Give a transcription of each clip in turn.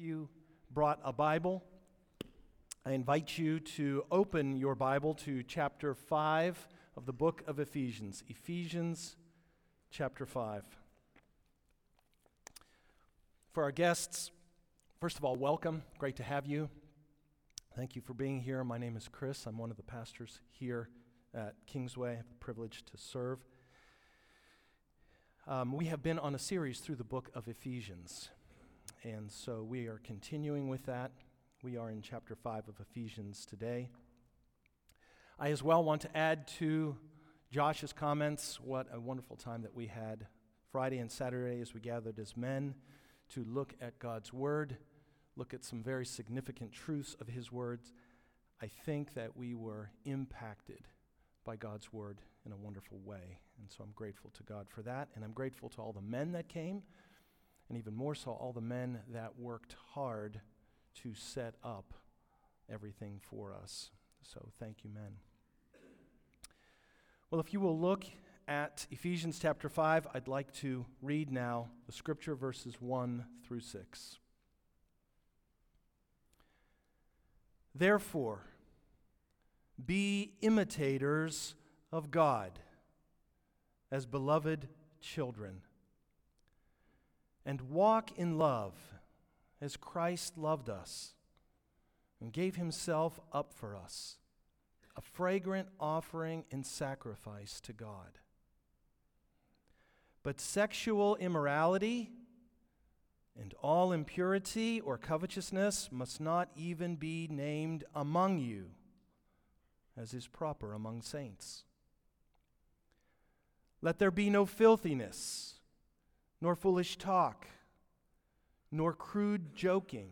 You brought a Bible, I invite you to open your Bible to chapter 5 of the book of Ephesians. Ephesians chapter 5. For our guests, first of all, welcome. Great to have you. Thank you for being here. My name is Chris. I'm one of the pastors here at Kingsway. I have the privilege to serve. Um, we have been on a series through the book of Ephesians. And so we are continuing with that. We are in chapter 5 of Ephesians today. I as well want to add to Josh's comments what a wonderful time that we had Friday and Saturday as we gathered as men to look at God's Word, look at some very significant truths of His words. I think that we were impacted by God's Word in a wonderful way. And so I'm grateful to God for that. And I'm grateful to all the men that came and even more so, all the men that worked hard to set up everything for us. So thank you, men. Well, if you will look at Ephesians chapter 5, I'd like to read now the scripture verses 1 through 6. Therefore, be imitators of God as beloved children and walk in love as Christ loved us and gave himself up for us, a fragrant offering and sacrifice to God. But sexual immorality and all impurity or covetousness must not even be named among you, as is proper among saints. Let there be no filthiness nor foolish talk, nor crude joking,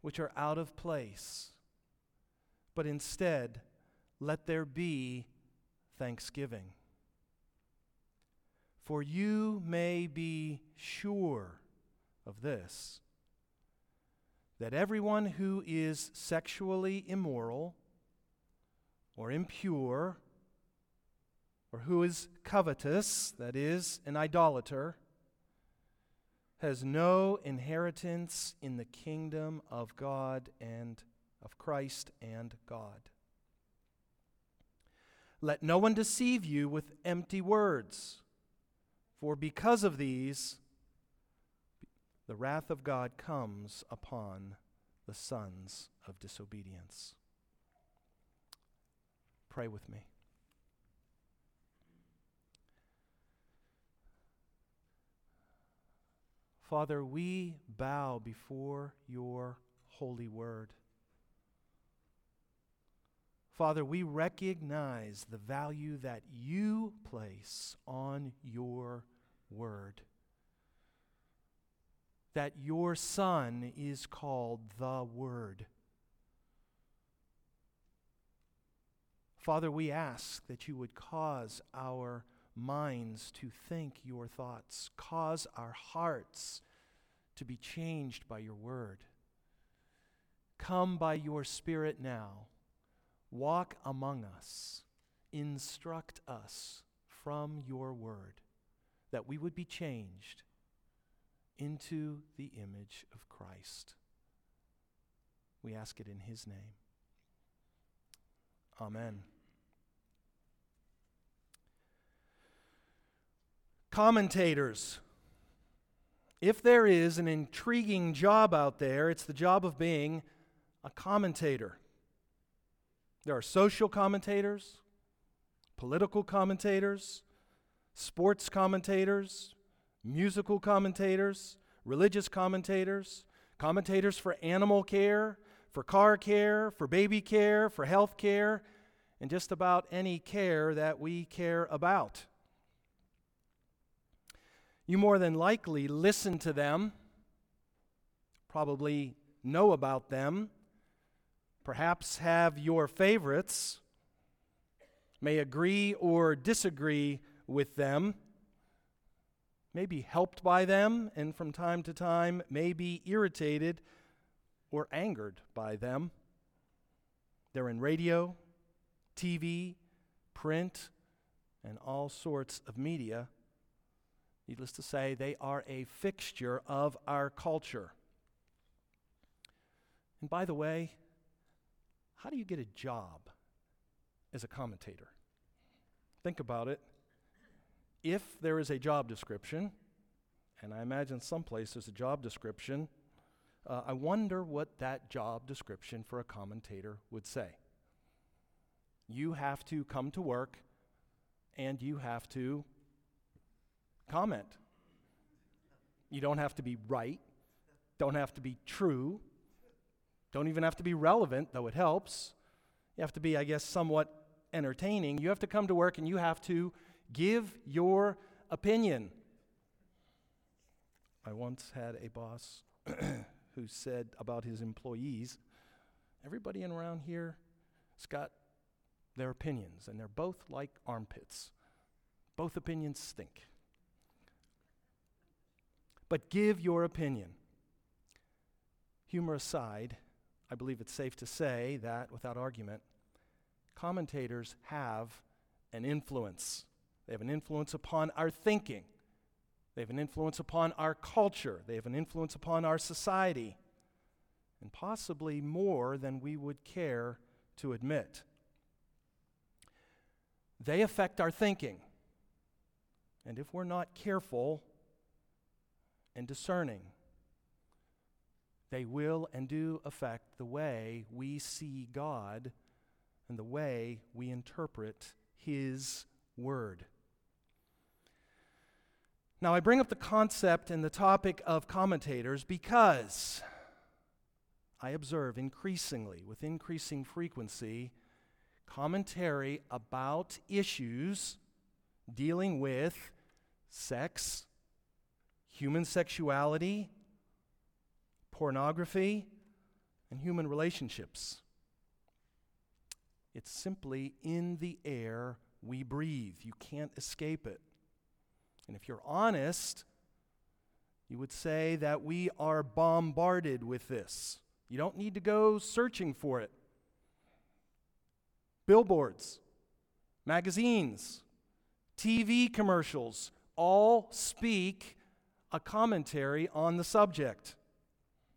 which are out of place. But instead, let there be thanksgiving. For you may be sure of this that everyone who is sexually immoral or impure, or who is covetous, that is, an idolater, has no inheritance in the kingdom of God and of Christ and God. Let no one deceive you with empty words, for because of these, the wrath of God comes upon the sons of disobedience. Pray with me. Father, we bow before your holy word. Father, we recognize the value that you place on your word. That your Son is called the Word. Father, we ask that you would cause our minds to think your thoughts. Cause our hearts to be changed by your word. Come by your Spirit now. Walk among us. Instruct us from your word that we would be changed into the image of Christ. We ask it in his name. Amen. Commentators. If there is an intriguing job out there, it's the job of being a commentator. There are social commentators, political commentators, sports commentators, musical commentators, religious commentators, commentators for animal care, for car care, for baby care, for health care, and just about any care that we care about. You more than likely listen to them, probably know about them, perhaps have your favorites, may agree or disagree with them, may be helped by them, and from time to time may be irritated or angered by them. They're in radio, TV, print, and all sorts of media. Needless to say, they are a fixture of our culture. And by the way, how do you get a job as a commentator? Think about it. If there is a job description, and I imagine someplace there's a job description, uh, I wonder what that job description for a commentator would say. You have to come to work and you have to comment. You don't have to be right, don't have to be true, don't even have to be relevant, though it helps. You have to be, I guess, somewhat entertaining. You have to come to work and you have to give your opinion. I once had a boss who said about his employees everybody in around here has got their opinions, and they're both like armpits. Both opinions stink. But give your opinion. Humor aside, I believe it's safe to say that, without argument, commentators have an influence. They have an influence upon our thinking, they have an influence upon our culture, they have an influence upon our society, and possibly more than we would care to admit. They affect our thinking. And if we're not careful and discerning, they will and do affect the way we see God and the way we interpret His Word. Now, I bring up the concept and the topic of commentators because I observe increasingly, with increasing frequency, commentary about issues dealing with sex, human sexuality, pornography, and human relationships. It's simply in the air we breathe. You can't escape it. And if you're honest, you would say that we are bombarded with this. You don't need to go searching for it. Billboards, magazines, TV commercials all speak a commentary on the subject.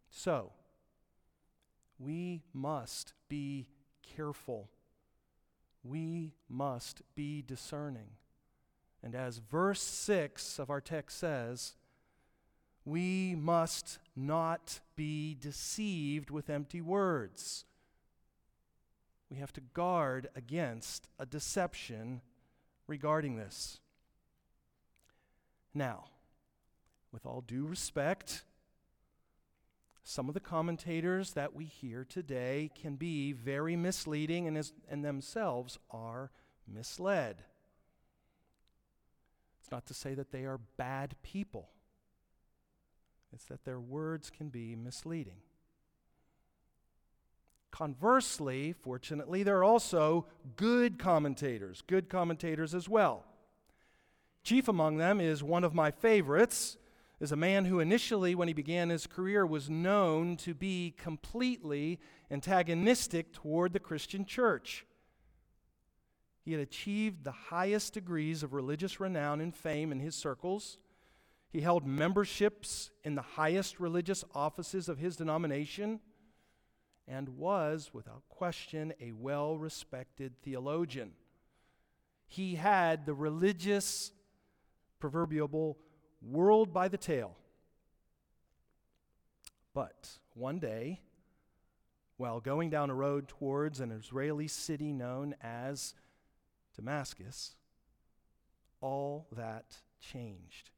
So, we must be careful. We must be discerning. And as verse 6 of our text says, we must not be deceived with empty words. We have to guard against a deception regarding this. Now, with all due respect, some of the commentators that we hear today can be very misleading and, as, and themselves are misled. It's not to say that they are bad people, it's that their words can be misleading. Conversely, fortunately, there are also good commentators, good commentators as well. Chief among them is one of my favorites, is a man who initially, when he began his career, was known to be completely antagonistic toward the Christian church. He had achieved the highest degrees of religious renown and fame in his circles. He held memberships in the highest religious offices of his denomination and was, without question, a well respected theologian. He had the religious, proverbial world by the tail. But one day, while going down a road towards an Israeli city known as Damascus, all that changed,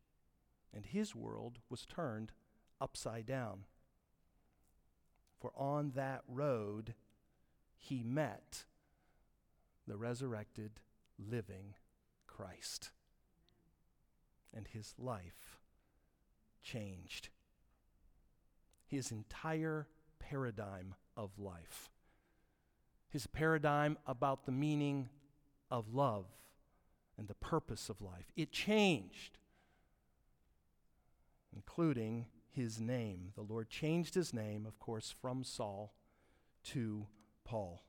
and his world was turned upside down. For on that road, he met the resurrected, living Christ. And his life changed. His entire paradigm of life. His paradigm about the meaning of love and the purpose of life. It changed, including his name. The Lord changed his name, of course, from Saul to Paul.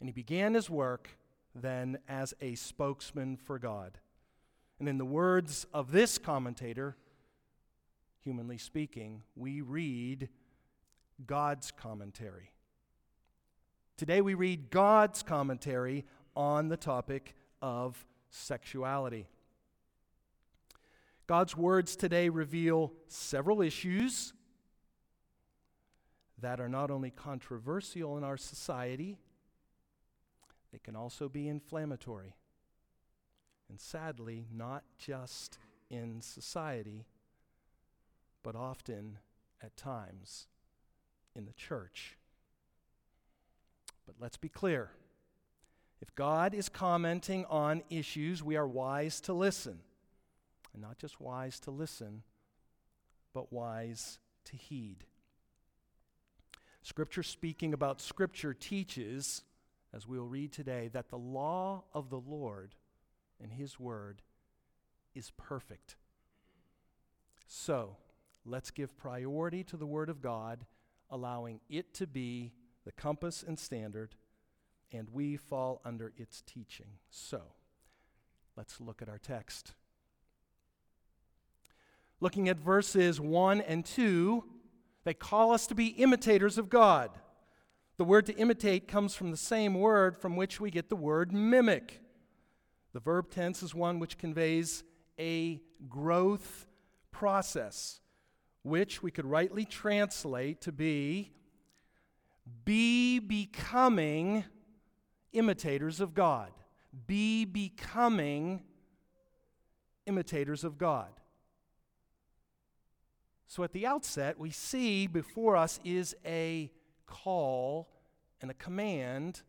And he began his work then as a spokesman for God. And in the words of this commentator, humanly speaking, we read, God's commentary. Today we read God's commentary on the topic of sexuality. God's words today reveal several issues that are not only controversial in our society, they can also be inflammatory. And sadly, not just in society, but often at times in the church. But let's be clear. If God is commenting on issues, we are wise to listen. And not just wise to listen, but wise to heed. Scripture speaking about Scripture teaches, as we'll read today, that the law of the Lord and His Word is perfect. So, let's give priority to the Word of God, allowing it to be the compass and standard, and we fall under its teaching. So, let's look at our text. Looking at verses 1 and 2, they call us to be imitators of God. The word to imitate comes from the same word from which we get the word mimic. The verb tense is one which conveys a growth process, which we could rightly translate to be be becoming imitators of God. Be becoming imitators of God. So at the outset, we see before us is a call and a command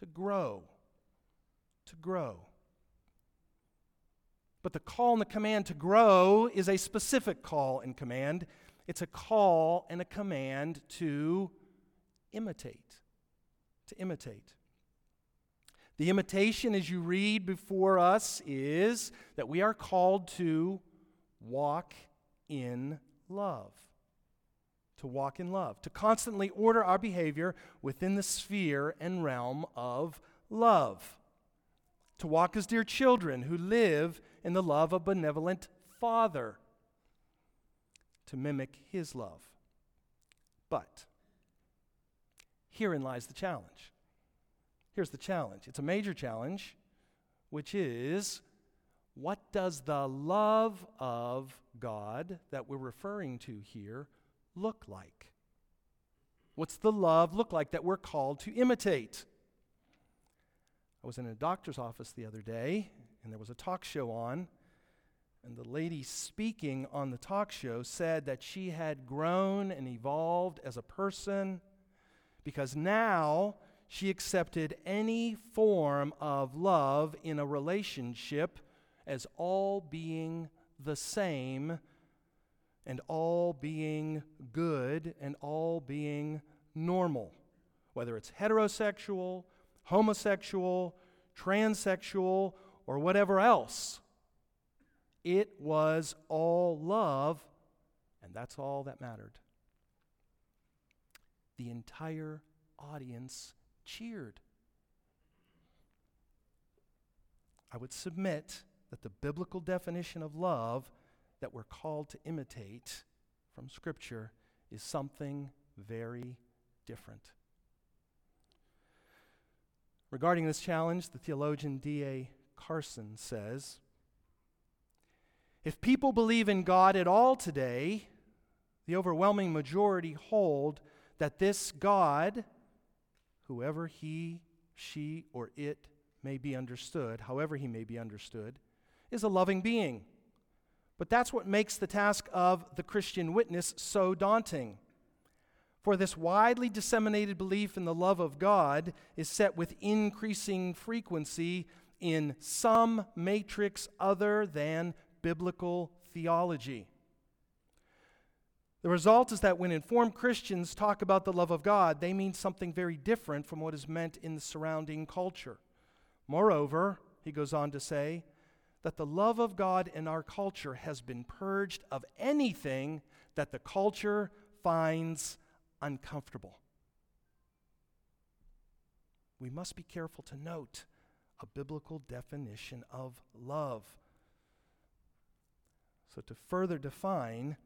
to grow. To grow. But the call and the command to grow is a specific call and command. It's a call and a command to imitate. To imitate. The imitation, as you read before us, is that we are called to walk in love. To walk in love. To constantly order our behavior within the sphere and realm of love. To walk as dear children who live in the love of benevolent Father. To mimic his love. But herein lies the challenge. Here's the challenge it's a major challenge, which is what does the love of God that we're referring to here look like? What's the love look like that we're called to imitate? I was in a doctor's office the other day, and there was a talk show on, and the lady speaking on the talk show said that she had grown and evolved as a person because now she accepted any form of love in a relationship as all being the same and all being good and all being normal, whether it's heterosexual, homosexual, transsexual, or whatever else. It was all love, and that's all that mattered. The entire audience cheered. I would submit that the biblical definition of love that we're called to imitate from Scripture is something very different. Regarding this challenge, the theologian D.A. Carson says If people believe in God at all today, the overwhelming majority hold that this God, whoever he, she, or it may be understood, however he may be understood, is a loving being. But that's what makes the task of the Christian witness so daunting. For this widely disseminated belief in the love of God is set with increasing frequency in some matrix other than biblical theology. The result is that when informed Christians talk about the love of God, they mean something very different from what is meant in the surrounding culture. Moreover, he goes on to say, that the love of God in our culture has been purged of anything that the culture finds uncomfortable. We must be careful to note a biblical definition of love. So, to further define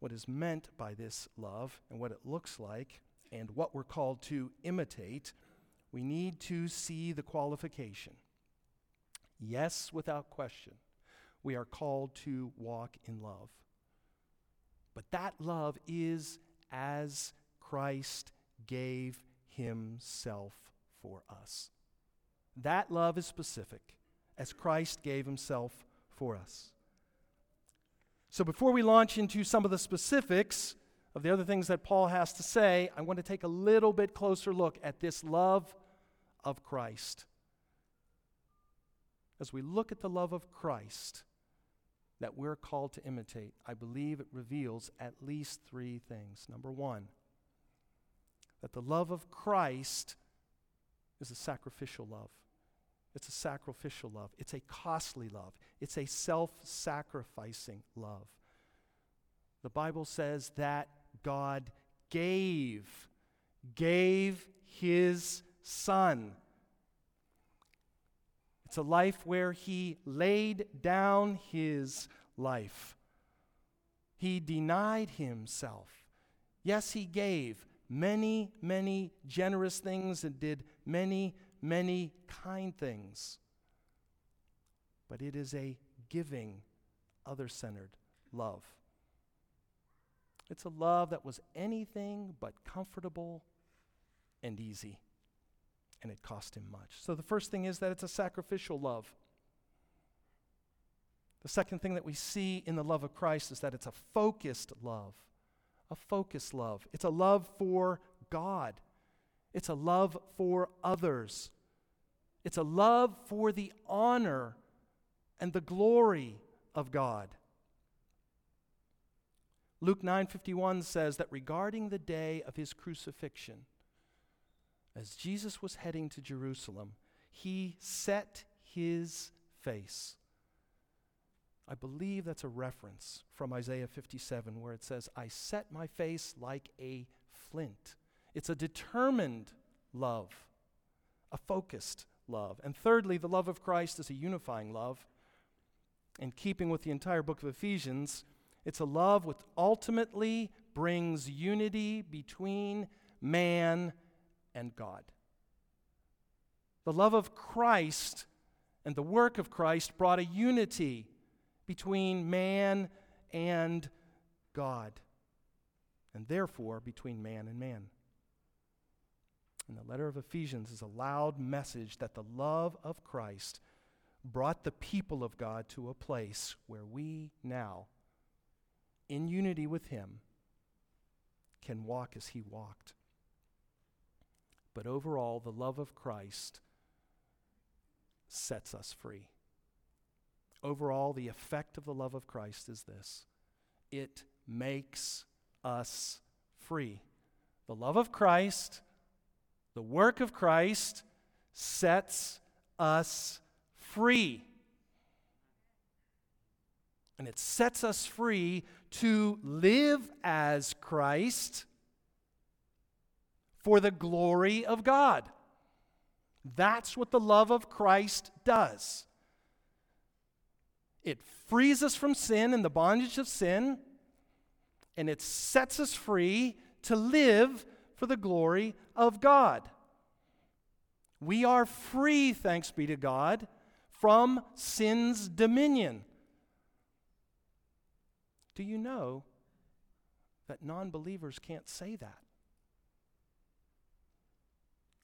what is meant by this love and what it looks like and what we're called to imitate, we need to see the qualification. Yes, without question, we are called to walk in love. But that love is as Christ gave himself for us. That love is specific, as Christ gave himself for us. So before we launch into some of the specifics of the other things that Paul has to say, I want to take a little bit closer look at this love of Christ. As we look at the love of Christ that we're called to imitate, I believe it reveals at least three things. Number one, that the love of Christ is a sacrificial love. It's a sacrificial love. It's a costly love. It's a self sacrificing love. The Bible says that God gave, gave his Son. It's a life where he laid down his life. He denied himself. Yes, he gave many, many generous things and did many, many kind things. But it is a giving, other centered love. It's a love that was anything but comfortable and easy. And it cost him much. So the first thing is that it's a sacrificial love. The second thing that we see in the love of Christ is that it's a focused love. A focused love. It's a love for God, it's a love for others, it's a love for the honor and the glory of God. Luke 9:51 says that regarding the day of his crucifixion as Jesus was heading to Jerusalem he set his face. I believe that's a reference from Isaiah 57 where it says I set my face like a flint it's a determined love a focused love and thirdly the love of Christ is a unifying love in keeping with the entire book of Ephesians it's a love which ultimately brings unity between man and God. The love of Christ and the work of Christ brought a unity between man and God, and therefore between man and man. And the letter of Ephesians is a loud message that the love of Christ brought the people of God to a place where we now in unity with Him, can walk as He walked. But overall, the love of Christ sets us free. Overall, the effect of the love of Christ is this it makes us free. The love of Christ, the work of Christ, sets us free. And it sets us free to live as Christ for the glory of God. That's what the love of Christ does. It frees us from sin and the bondage of sin, and it sets us free to live for the glory of God. We are free, thanks be to God, from sin's dominion. Do you know that non believers can't say that?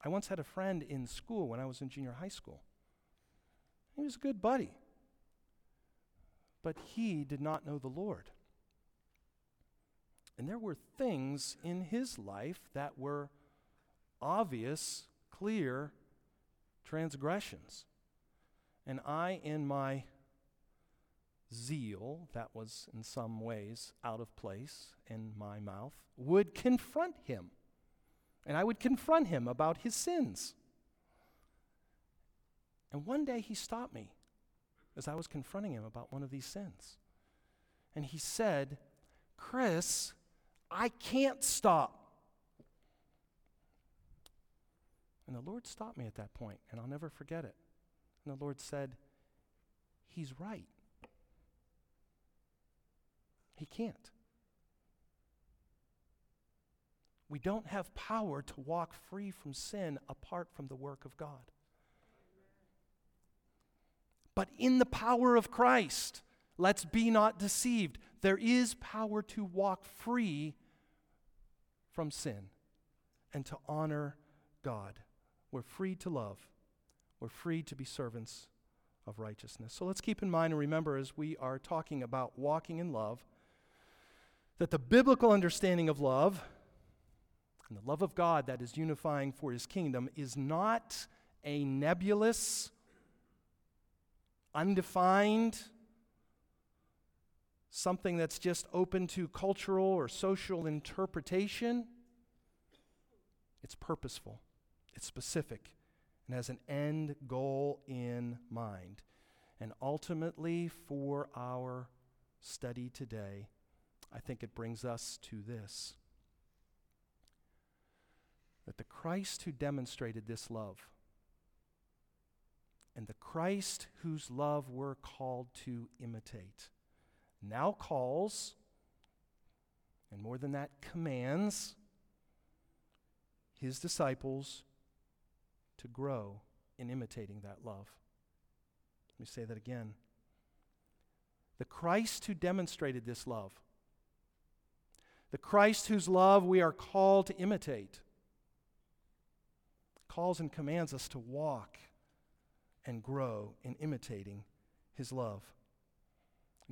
I once had a friend in school when I was in junior high school. He was a good buddy, but he did not know the Lord. And there were things in his life that were obvious, clear transgressions. And I, in my zeal that was in some ways out of place in my mouth would confront him. And I would confront him about his sins. And one day he stopped me as I was confronting him about one of these sins. And he said, Chris, I can't stop. And the Lord stopped me at that point, and I'll never forget it. And the Lord said, He's right. He can't. We don't have power to walk free from sin apart from the work of God. But in the power of Christ, let's be not deceived. There is power to walk free from sin and to honor God. We're free to love, we're free to be servants of righteousness. So let's keep in mind and remember as we are talking about walking in love that the biblical understanding of love and the love of God that is unifying for his kingdom is not a nebulous, undefined, something that's just open to cultural or social interpretation. It's purposeful, it's specific, and has an end goal in mind. And ultimately, for our study today, I think it brings us to this that the Christ who demonstrated this love and the Christ whose love we're called to imitate now calls, and more than that, commands his disciples to grow in imitating that love. Let me say that again. The Christ who demonstrated this love, the Christ whose love we are called to imitate, calls and commands us to walk and grow in imitating his love.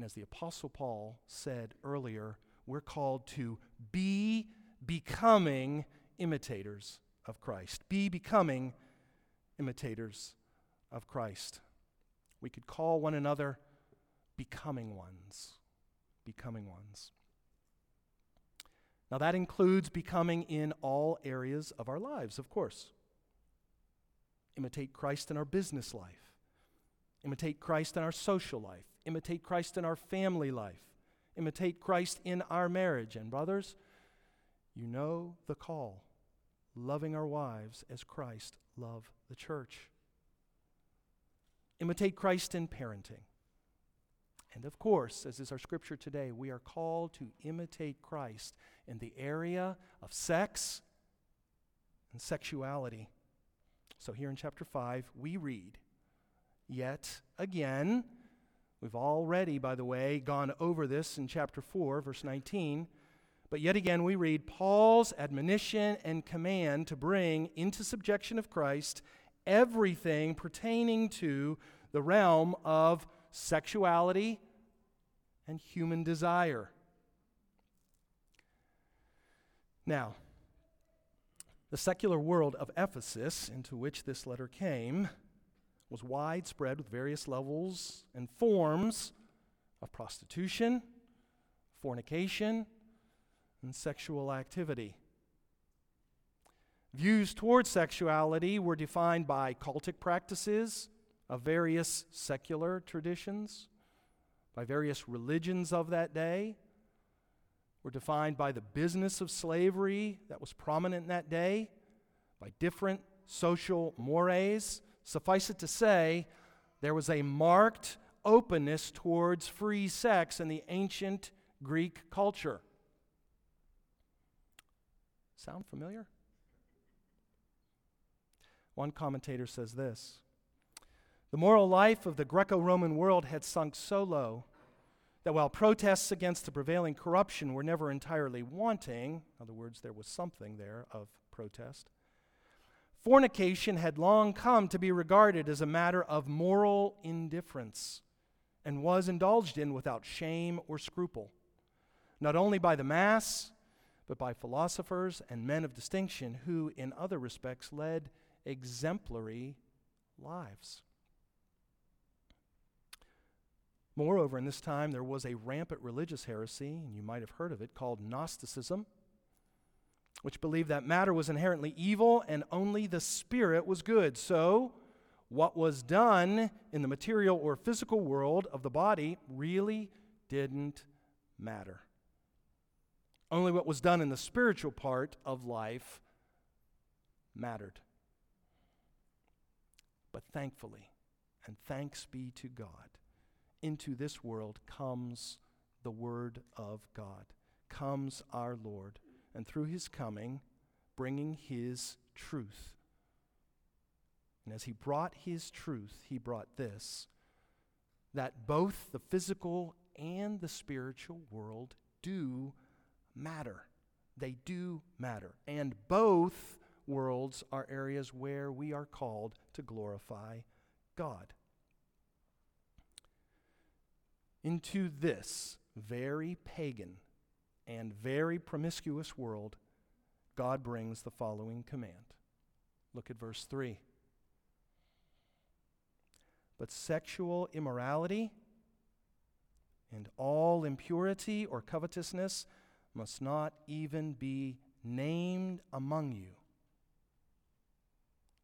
And as the Apostle Paul said earlier, we're called to be becoming imitators of Christ. Be becoming imitators of Christ. We could call one another becoming ones. Becoming ones. Now, that includes becoming in all areas of our lives, of course imitate Christ in our business life, imitate Christ in our social life, imitate Christ in our family life, imitate Christ in our marriage. And, brothers, you know the call loving our wives as Christ loved the church. Imitate Christ in parenting. And of course, as is our scripture today, we are called to imitate Christ in the area of sex and sexuality. So here in chapter 5, we read, Yet again, we've already, by the way, gone over this in chapter 4, verse 19. But yet again, we read Paul's admonition and command to bring into subjection of Christ everything pertaining to the realm of sexuality and human desire. Now, the secular world of Ephesus, into which this letter came, was widespread with various levels and forms of prostitution, fornication, and sexual activity. Views toward sexuality were defined by cultic practices of various secular traditions, by various religions of that day, were defined by the business of slavery that was prominent in that day, by different social mores. Suffice it to say, there was a marked openness towards free sex in the ancient Greek culture. Sound familiar? One commentator says this The moral life of the Greco Roman world had sunk so low that while protests against the prevailing corruption were never entirely wanting, in other words, there was something there of protest, fornication had long come to be regarded as a matter of moral indifference and was indulged in without shame or scruple, not only by the mass, but by philosophers and men of distinction who, in other respects, led exemplary lives. Moreover, in this time, there was a rampant religious heresy, and you might have heard of it, called Gnosticism, which believed that matter was inherently evil and only the spirit was good. So, what was done in the material or physical world of the body really didn't matter. Only what was done in the spiritual part of life mattered. But thankfully, and thanks be to God, into this world comes the Word of God, comes our Lord. And through his coming, bringing his truth. And as he brought his truth, he brought this that both the physical and the spiritual world do matter. They do matter. And both worlds are areas where we are called to glorify God. Into this very pagan and very promiscuous world, God brings the following command. Look at verse 3. But sexual immorality and all impurity or covetousness must not even be named among you,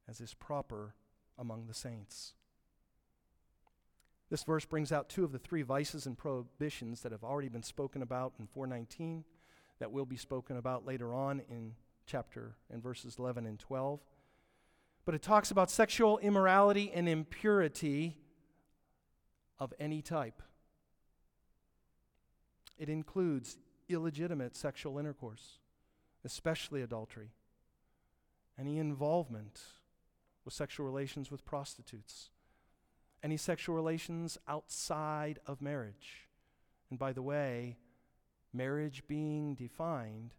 as is proper among the saints. This verse brings out two of the three vices and prohibitions that have already been spoken about in 419, that will be spoken about later on in chapter and verses 11 and 12. But it talks about sexual immorality and impurity of any type. It includes illegitimate sexual intercourse, especially adultery, any involvement with sexual relations with prostitutes, any sexual relations outside of marriage. And by the way, marriage being defined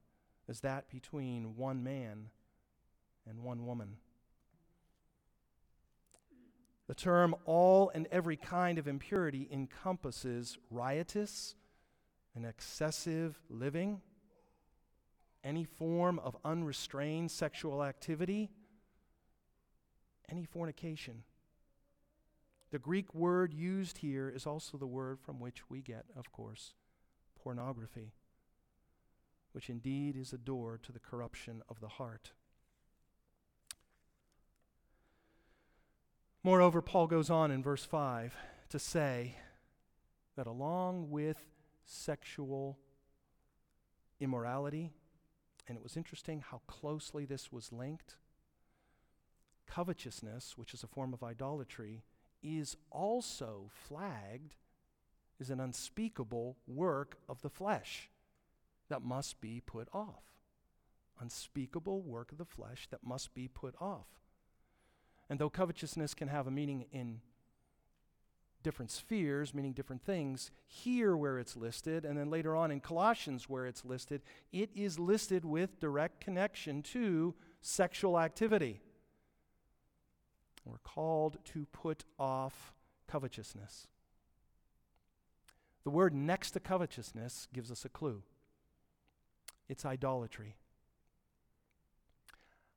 as that between one man and one woman. The term all and every kind of impurity encompasses riotous and excessive living, any form of unrestrained sexual activity, any fornication. The Greek word used here is also the word from which we get, of course, pornography, which indeed is a door to the corruption of the heart. Moreover, Paul goes on in verse 5 to say that along with sexual immorality, and it was interesting how closely this was linked, covetousness, which is a form of idolatry, is also flagged as an unspeakable work of the flesh that must be put off. Unspeakable work of the flesh that must be put off. And though covetousness can have a meaning in different spheres, meaning different things, here where it's listed, and then later on in Colossians where it's listed, it is listed with direct connection to sexual activity. We're called to put off covetousness. The word next to covetousness gives us a clue it's idolatry.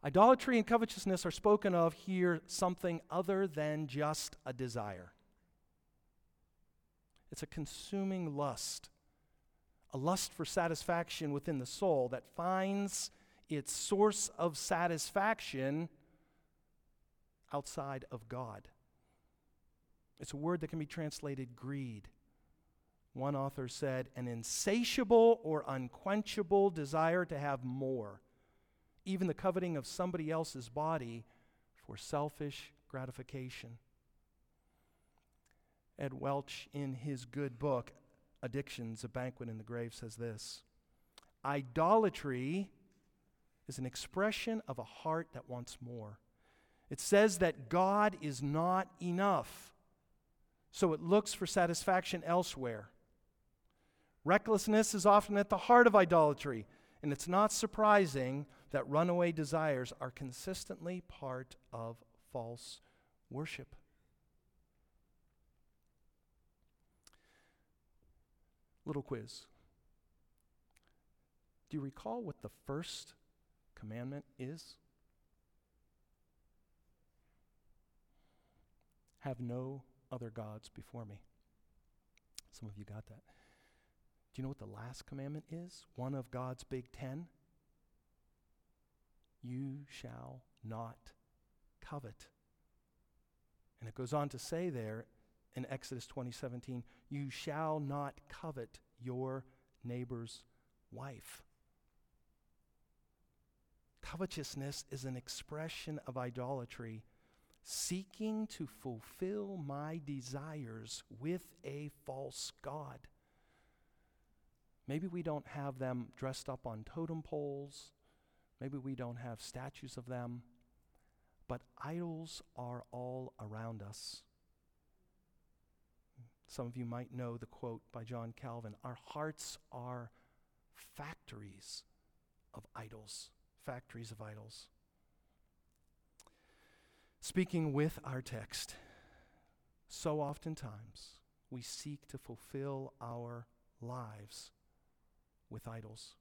Idolatry and covetousness are spoken of here something other than just a desire. It's a consuming lust, a lust for satisfaction within the soul that finds its source of satisfaction outside of God. It's a word that can be translated greed. One author said, an insatiable or unquenchable desire to have more, even the coveting of somebody else's body for selfish gratification. Ed Welch, in his good book, Addictions, A Banquet in the Grave, says this Idolatry is an expression of a heart that wants more. It says that God is not enough, so it looks for satisfaction elsewhere. Recklessness is often at the heart of idolatry, and it's not surprising that runaway desires are consistently part of false worship. Little quiz. Do you recall what the first commandment is? Have no other gods before me. Some of you got that. Do you know what the last commandment is? One of God's big ten? You shall not covet. And it goes on to say there in Exodus 20:17, you shall not covet your neighbor's wife. Covetousness is an expression of idolatry seeking to fulfill my desires with a false God. Maybe we don't have them dressed up on totem poles. Maybe we don't have statues of them, but idols are all around us. Some of you might know the quote by John Calvin Our hearts are factories of idols, factories of idols. Speaking with our text, so oftentimes we seek to fulfill our lives with idols.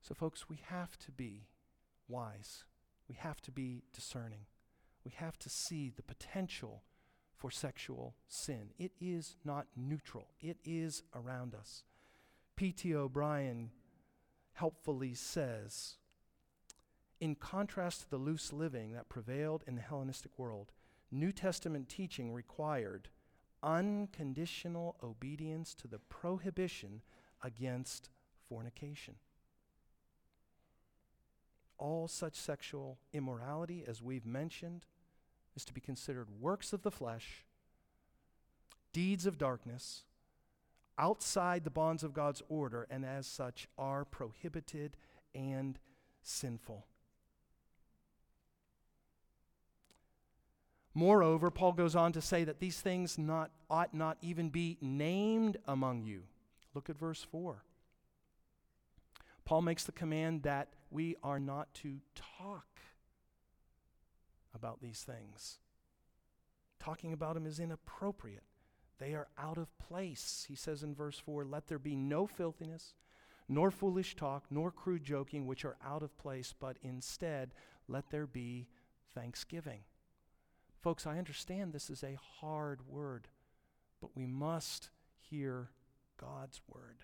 So, folks, we have to be wise. We have to be discerning. We have to see the potential for sexual sin. It is not neutral, it is around us. P.T. O'Brien helpfully says In contrast to the loose living that prevailed in the Hellenistic world, New Testament teaching required unconditional obedience to the prohibition against fornication. All such sexual immorality, as we've mentioned, is to be considered works of the flesh, deeds of darkness, outside the bonds of God's order, and as such are prohibited and sinful. Moreover, Paul goes on to say that these things not, ought not even be named among you. Look at verse 4. Paul makes the command that we are not to talk about these things. Talking about them is inappropriate. They are out of place. He says in verse 4 Let there be no filthiness, nor foolish talk, nor crude joking, which are out of place, but instead let there be thanksgiving. Folks, I understand this is a hard word, but we must hear God's word.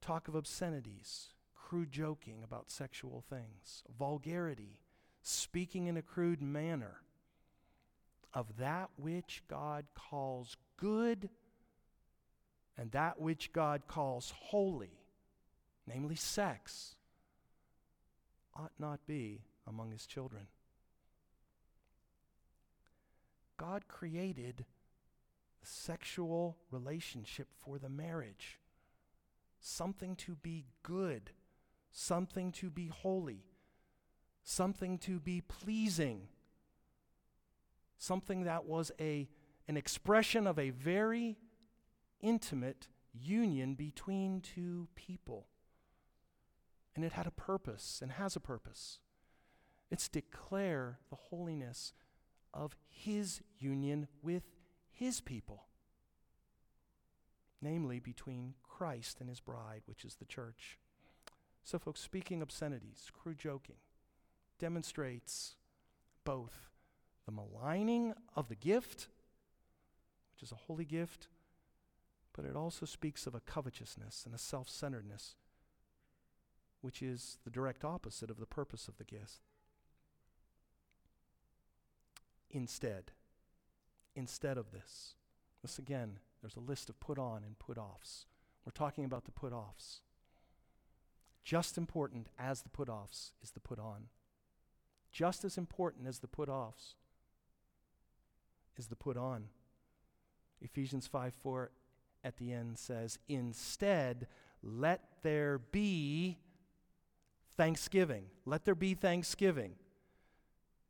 Talk of obscenities, crude joking about sexual things, vulgarity, speaking in a crude manner of that which God calls good and that which God calls holy, namely sex, ought not be among his children. God created the sexual relationship for the marriage, something to be good, something to be holy something to be pleasing, something that was a, an expression of a very intimate union between two people. And it had a purpose and has a purpose. It's declare the holiness of his union with his people, namely between Christ and his bride, which is the church. So, folks, speaking obscenities, crude joking, demonstrates both the maligning of the gift, which is a holy gift, but it also speaks of a covetousness and a self centeredness, which is the direct opposite of the purpose of the gift. Instead, instead of this, this again, there's a list of put on and put offs. We're talking about the put offs. Just important as the put offs is the put on just as important as the put offs is the put on. Ephesians 5 4 at the end says, Instead, let there be thanksgiving. Let there be thanksgiving.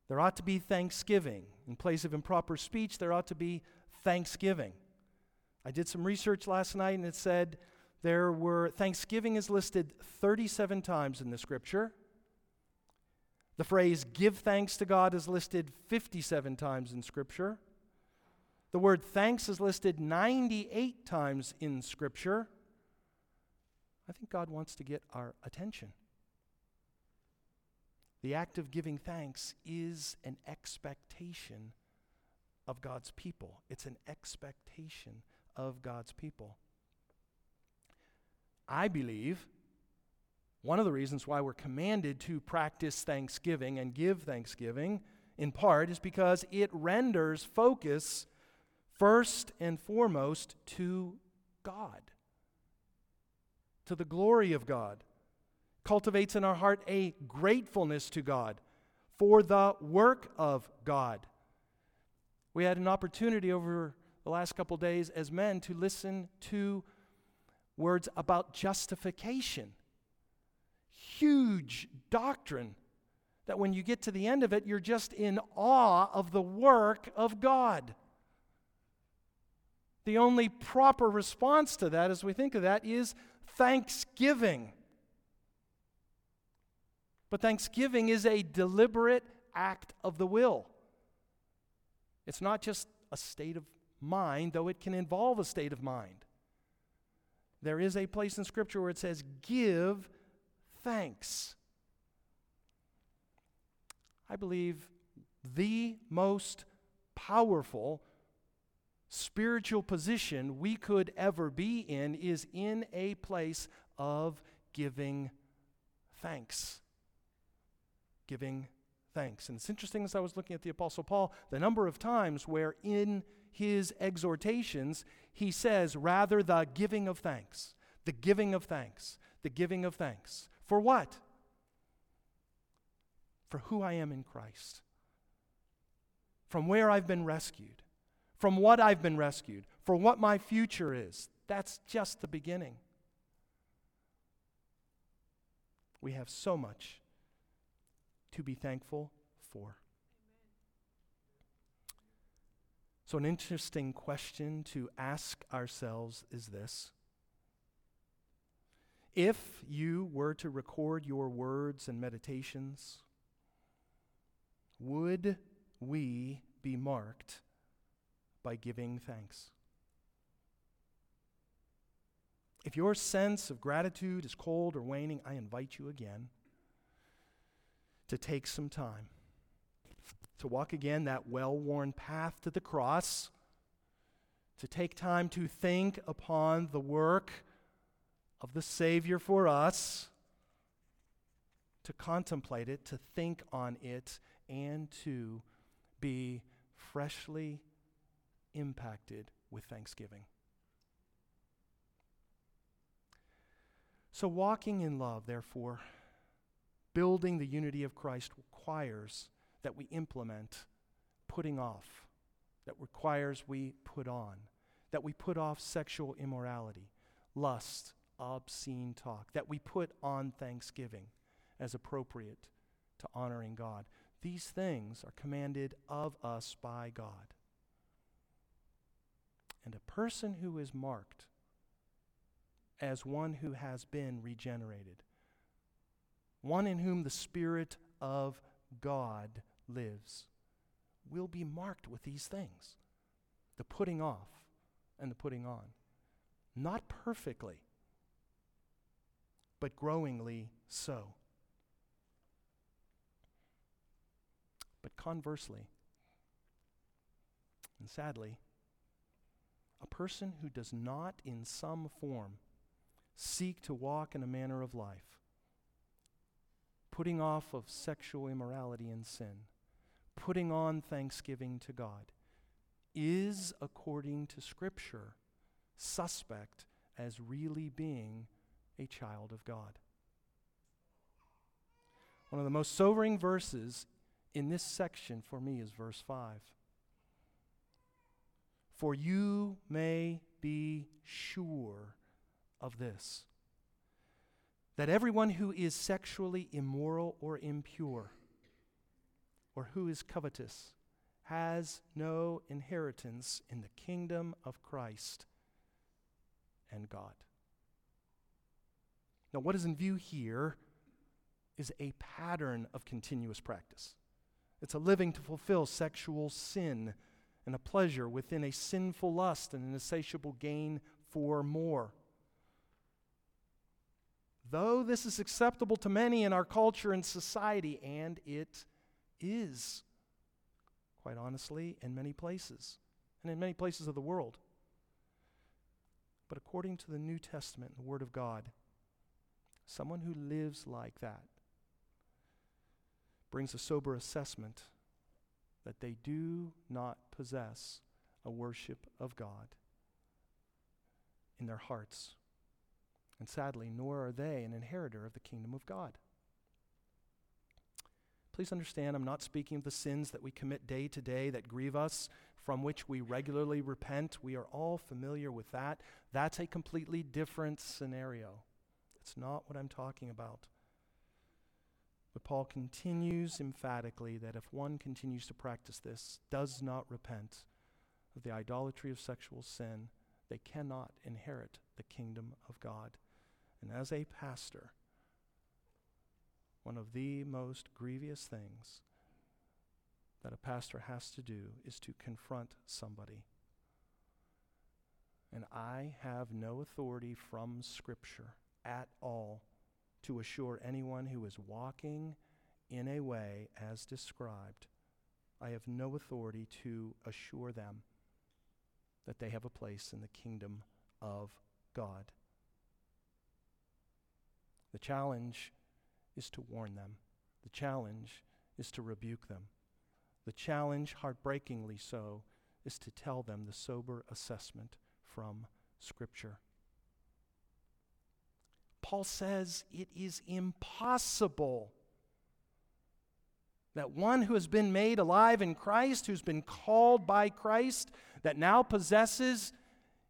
There ought to be thanksgiving. In place of improper speech, there ought to be thanksgiving. I did some research last night and it said there were, thanksgiving is listed 37 times in the scripture. The phrase give thanks to God is listed 57 times in Scripture. The word thanks is listed 98 times in Scripture. I think God wants to get our attention. The act of giving thanks is an expectation of God's people. It's an expectation of God's people. I believe one of the reasons why we're commanded to practice thanksgiving and give thanksgiving, in part, is because it renders focus first and foremost to God, to the glory of God. Cultivates in our heart a gratefulness to God for the work of God. We had an opportunity over the last couple days as men to listen to words about justification huge doctrine that when you get to the end of it, you're just in awe of the work of God. The only proper response to that, as we think of that, is thanksgiving. But thanksgiving is a deliberate act of the will. It's not just a state of mind, though it can involve a state of mind. There is a place in Scripture where it says, Give thanks. I believe the most powerful spiritual position we could ever be in is in a place of giving thanks. Giving thanks. And it's interesting as I was looking at the Apostle Paul, the number of times where in his exhortations he says, rather, the giving of thanks, the giving of thanks, the giving of thanks. For what? For who I am in Christ, from where I've been rescued, from what I've been rescued, for what my future is. That's just the beginning. We have so much to be thankful for. So, an interesting question to ask ourselves is this If you were to record your words and meditations, would we be marked by giving thanks? If your sense of gratitude is cold or waning, I invite you again to take some time to walk again that well worn path to the cross, to take time to think upon the work of the Savior for us, to contemplate it, to think on it, and to be freshly impacted with thanksgiving. So, walking in love, therefore, building the unity of Christ requires that we implement putting off, that requires we put on, that we put off sexual immorality, lust, obscene talk, that we put on thanksgiving as appropriate to honoring God. These things are commanded of us by God. And a person who is marked as one who has been regenerated, one in whom the Spirit of God lives will be marked with these things the putting off and the putting on. Not perfectly, but growingly so. But conversely, and sadly, a person who does not in some form seek to walk in a manner of life putting off of sexual immorality and sin, putting on thanksgiving to God, is, according to Scripture, suspect as really being a child of God. One of the most sobering verses in this section for me is verse 5. For you may be sure of this that everyone who is sexually immoral or impure, or who is covetous, has no inheritance in the kingdom of Christ and God. Now, what is in view here is a pattern of continuous practice. It's a living to fulfill sexual sin and a pleasure within a sinful lust and an insatiable gain for more. Though this is acceptable to many in our culture and society, and it is, quite honestly, in many places, and in many places of the world. But according to the New Testament and the Word of God, someone who lives like that brings a sober assessment that they do not possess a worship of God in their hearts and sadly, nor are they an inheritor of the kingdom of God. Please understand, I'm not speaking of the sins that we commit day to day that grieve us, from which we regularly repent. We are all familiar with that. That's a completely different scenario. It's not what I'm talking about. But Paul continues emphatically that if one continues to practice this, does not repent of the idolatry of sexual sin, they cannot inherit the kingdom of God. And as a pastor, one of the most grievous things that a pastor has to do is to confront somebody. And I have no authority from Scripture at all to assure anyone who is walking in a way as described. I have no authority to assure them that they have a place in the kingdom of God. The challenge is to warn them, the challenge is to rebuke them. The challenge, heartbreakingly so, is to tell them the sober assessment from Scripture. Paul says it is impossible that one who has been made alive in Christ, who's been called by Christ, that now possesses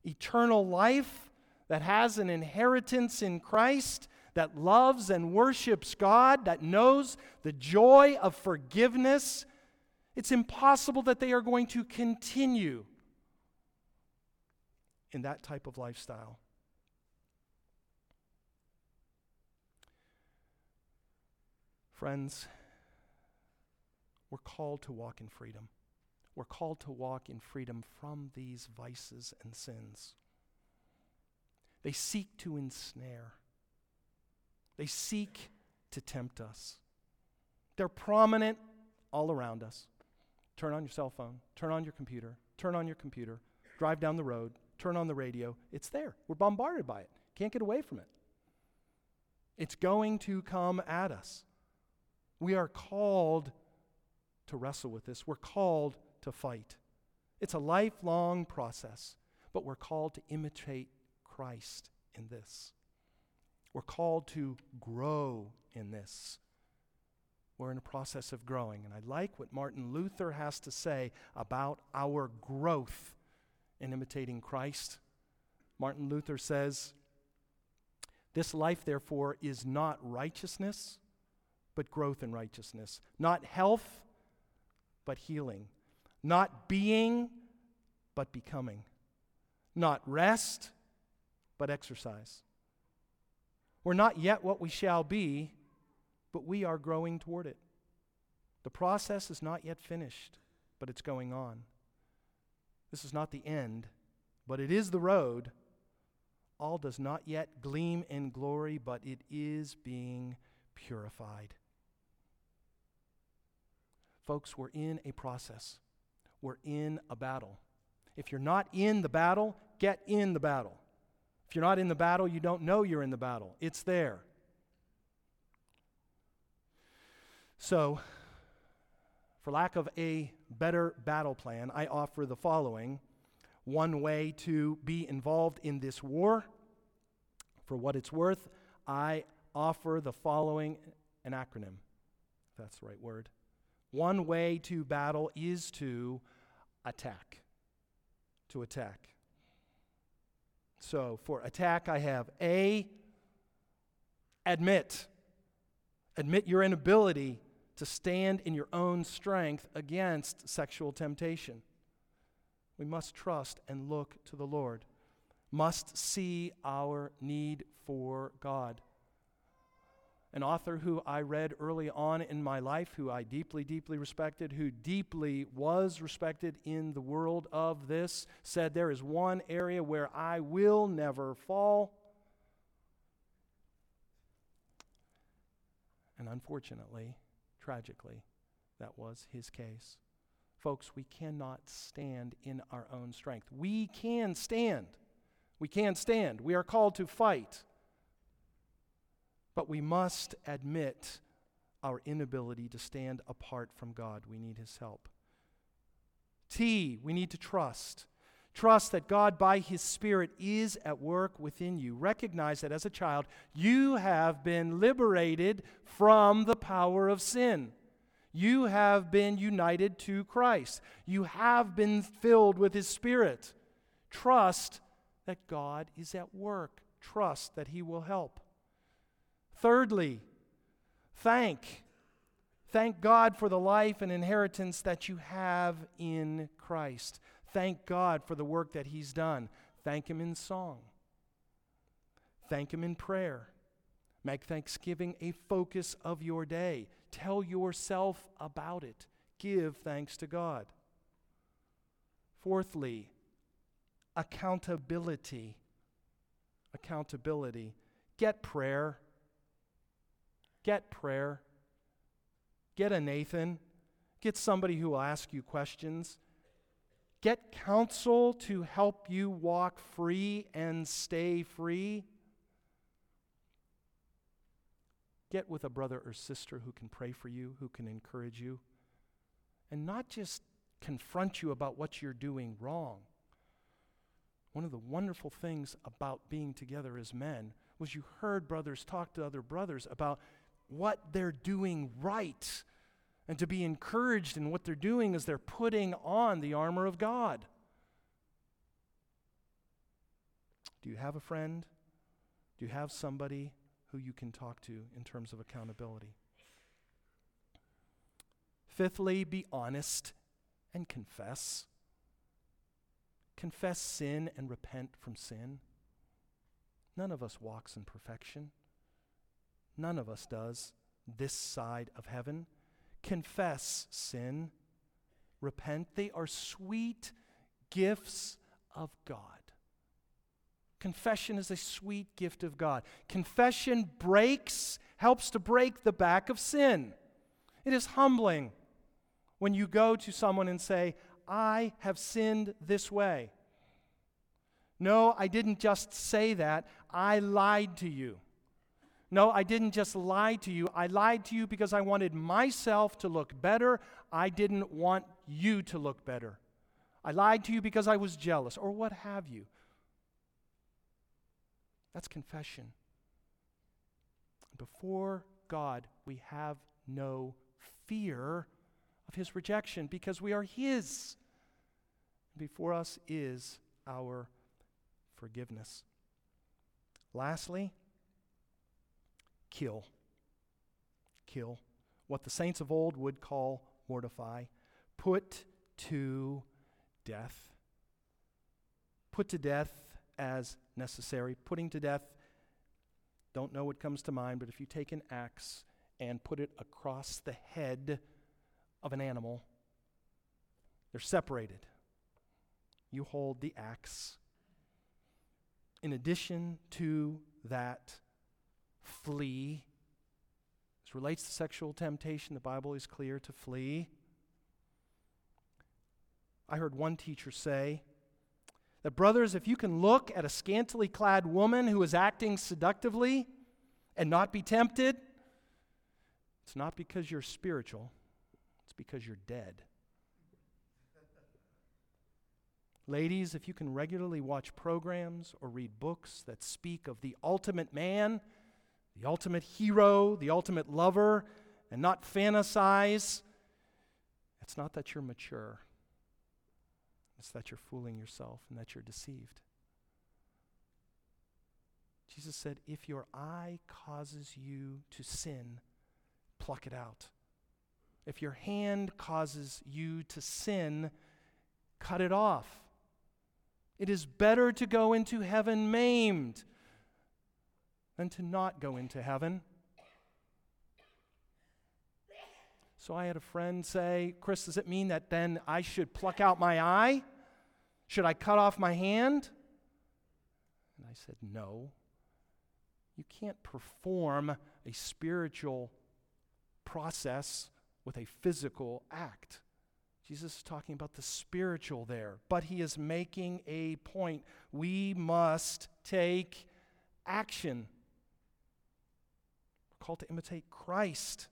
eternal life, that has an inheritance in Christ, that loves and worships God, that knows the joy of forgiveness, it's impossible that they are going to continue in that type of lifestyle. Friends, we're called to walk in freedom. We're called to walk in freedom from these vices and sins. They seek to ensnare, they seek to tempt us. They're prominent all around us. Turn on your cell phone, turn on your computer, turn on your computer, drive down the road, turn on the radio. It's there. We're bombarded by it. Can't get away from it. It's going to come at us. We are called to wrestle with this. We're called to fight. It's a lifelong process, but we're called to imitate Christ in this. We're called to grow in this. We're in a process of growing. And I like what Martin Luther has to say about our growth in imitating Christ. Martin Luther says, This life, therefore, is not righteousness, but growth in righteousness. Not health, but healing. Not being, but becoming. Not rest, but exercise. We're not yet what we shall be, but we are growing toward it. The process is not yet finished, but it's going on. This is not the end, but it is the road. All does not yet gleam in glory, but it is being purified. Folks, we're in a process. We're in a battle. If you're not in the battle, get in the battle. If you're not in the battle, you don't know you're in the battle. It's there. So, for lack of a better battle plan, I offer the following one way to be involved in this war. For what it's worth, I offer the following an acronym, if that's the right word. One way to battle is to attack. To attack. So for attack, I have A, admit. Admit your inability to stand in your own strength against sexual temptation. We must trust and look to the Lord, must see our need for God. An author who I read early on in my life, who I deeply, deeply respected, who deeply was respected in the world of this, said, There is one area where I will never fall. And unfortunately, Tragically, that was his case. Folks, we cannot stand in our own strength. We can stand. We can stand. We are called to fight. But we must admit our inability to stand apart from God. We need his help. T, we need to trust. Trust that God, by His Spirit, is at work within you. Recognize that as a child, you have been liberated from the power of sin. You have been united to Christ. You have been filled with His Spirit. Trust that God is at work. Trust that He will help. Thirdly, thank Thank God for the life and inheritance that you have in Christ. Thank God for the work that He's done. Thank Him in song. Thank Him in prayer. Make thanksgiving a focus of your day. Tell yourself about it. Give thanks to God. Fourthly, accountability. Accountability. Get prayer. Get prayer. Get a Nathan. Get somebody who will ask you questions. Get counsel to help you walk free and stay free. Get with a brother or sister who can pray for you, who can encourage you, and not just confront you about what you're doing wrong. One of the wonderful things about being together as men was you heard brothers talk to other brothers about what they're doing right and to be encouraged in what they're doing as they're putting on the armor of God. Do you have a friend? Do you have somebody who you can talk to in terms of accountability? Fifthly, be honest and confess. Confess sin and repent from sin. None of us walks in perfection. None of us does this side of heaven. Confess sin, repent. They are sweet gifts of God. Confession is a sweet gift of God. Confession breaks, helps to break the back of sin. It is humbling when you go to someone and say, I have sinned this way. No, I didn't just say that, I lied to you. No, I didn't just lie to you. I lied to you because I wanted myself to look better. I didn't want you to look better. I lied to you because I was jealous, or what have you. That's confession. Before God, we have no fear of his rejection because we are his. Before us is our forgiveness. Lastly, kill. Kill. What the saints of old would call mortify. Put to death. Put to death as necessary. Putting to death, don't know what comes to mind, but if you take an axe and put it across the head of an animal, they're separated. You hold the axe. In addition to that, flee. This relates to sexual temptation. The Bible is clear to flee. I heard one teacher say that, brothers, if you can look at a scantily clad woman who is acting seductively and not be tempted, it's not because you're spiritual, it's because you're dead. Ladies, if you can regularly watch programs or read books that speak of the ultimate man, the ultimate hero, the ultimate lover, and not fantasize, it's not that you're mature. It's that you're fooling yourself and that you're deceived. Jesus said, If your eye causes you to sin, pluck it out. If your hand causes you to sin, cut it off. It is better to go into heaven maimed than to not go into heaven. So I had a friend say, Chris, does it mean that then I should pluck out my eye? Should I cut off my hand? And I said, No. You can't perform a spiritual process with a physical act. Jesus is talking about the spiritual there, but he is making a point. We must take action. Called to imitate Christ.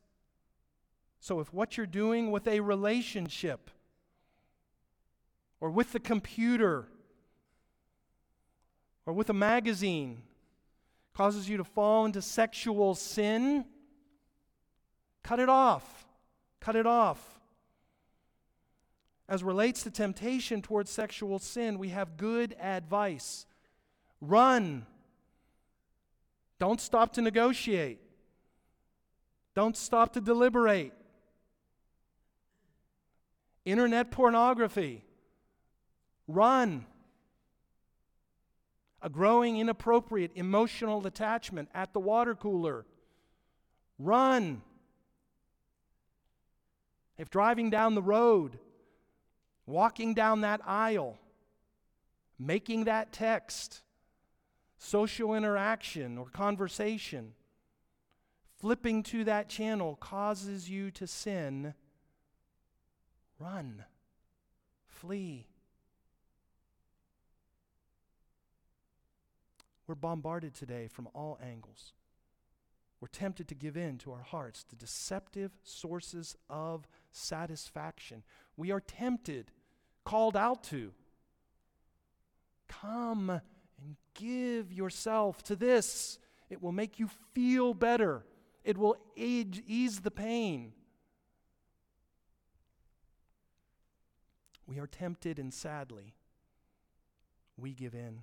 So if what you're doing with a relationship or with the computer or with a magazine causes you to fall into sexual sin, cut it off. Cut it off. As relates to temptation towards sexual sin, we have good advice. Run. Don't stop to negotiate. Don't stop to deliberate. internet pornography. Run. A growing inappropriate emotional attachment at the water cooler. Run. If driving down the road, walking down that aisle, making that text, social interaction or conversation, flipping to that channel causes you to sin, run, flee. We're bombarded today from all angles. We're tempted to give in to our hearts to deceptive sources of satisfaction. We are tempted, called out to. Come and give yourself to this. It will make you feel better, it will age, ease the pain. We are tempted, and sadly, we give in.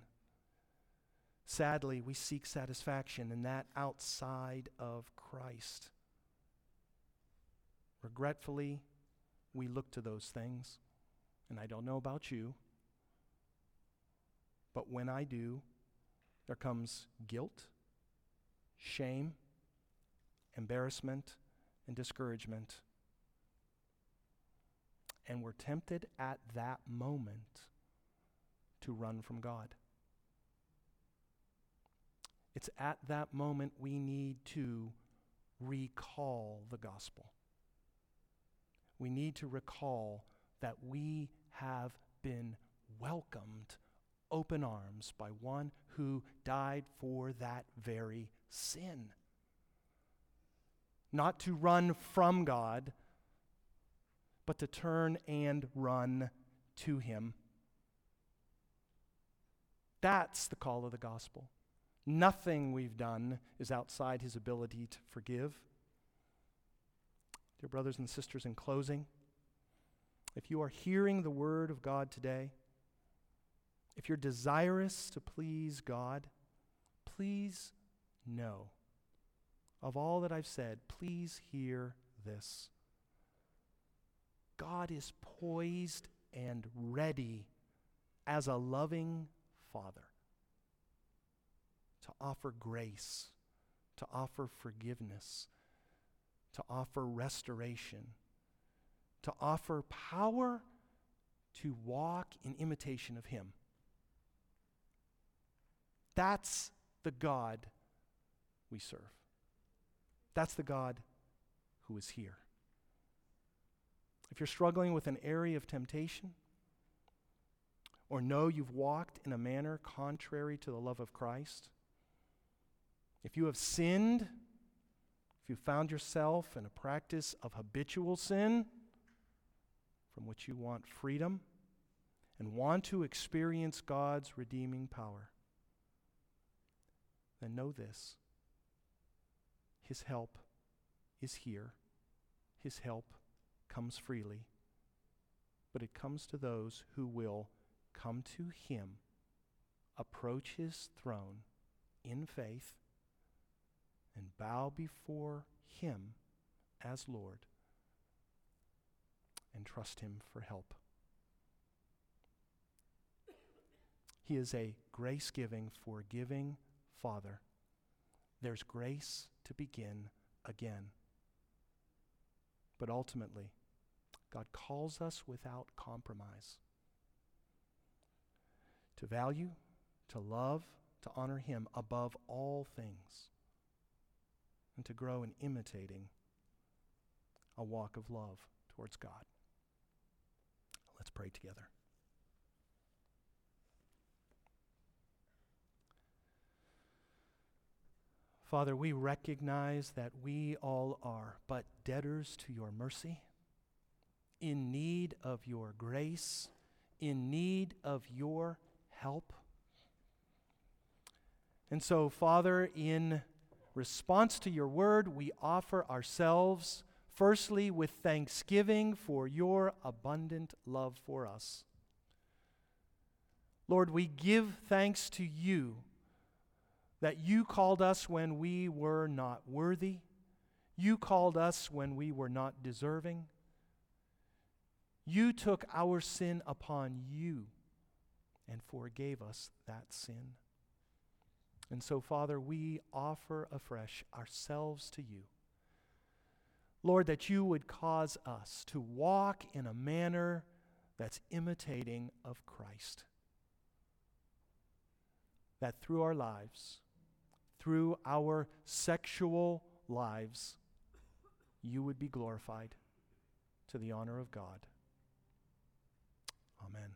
Sadly, we seek satisfaction in that outside of Christ. Regretfully, we look to those things, and I don't know about you, but when I do, there comes guilt, shame, embarrassment, and discouragement. And we're tempted at that moment to run from God. It's at that moment we need to recall the gospel. We need to recall that we have been welcomed open arms by one who died for that very sin. Not to run from God, but to turn and run to Him. That's the call of the gospel. Nothing we've done is outside his ability to forgive. Dear brothers and sisters, in closing, if you are hearing the word of God today, if you're desirous to please God, please know of all that I've said, please hear this. God is poised and ready as a loving Father to offer grace, to offer forgiveness, to offer restoration, to offer power to walk in imitation of Him. That's the God we serve. That's the God who is here. If you're struggling with an area of temptation, or know you've walked in a manner contrary to the love of Christ, if you have sinned, if you found yourself in a practice of habitual sin from which you want freedom and want to experience God's redeeming power, then know this His help is here, His help comes freely, but it comes to those who will come to Him, approach His throne in faith and bow before Him as Lord and trust Him for help. He is a grace giving, forgiving Father. There's grace to begin again. But ultimately, God calls us without compromise to value, to love, to honor Him above all things and to grow in imitating a walk of love towards God. Let's pray together. Father, we recognize that we all are but debtors to your mercy, in need of your grace, in need of your help. And so, Father, in response to your word, we offer ourselves, firstly, with thanksgiving for your abundant love for us. Lord, we give thanks to you that you called us when we were not worthy. You called us when we were not deserving. You took our sin upon you and forgave us that sin. And so, Father, we offer afresh ourselves to you. Lord, that you would cause us to walk in a manner that's imitating of Christ. That through our lives, through our sexual lives, you would be glorified to the honor of God. Amen.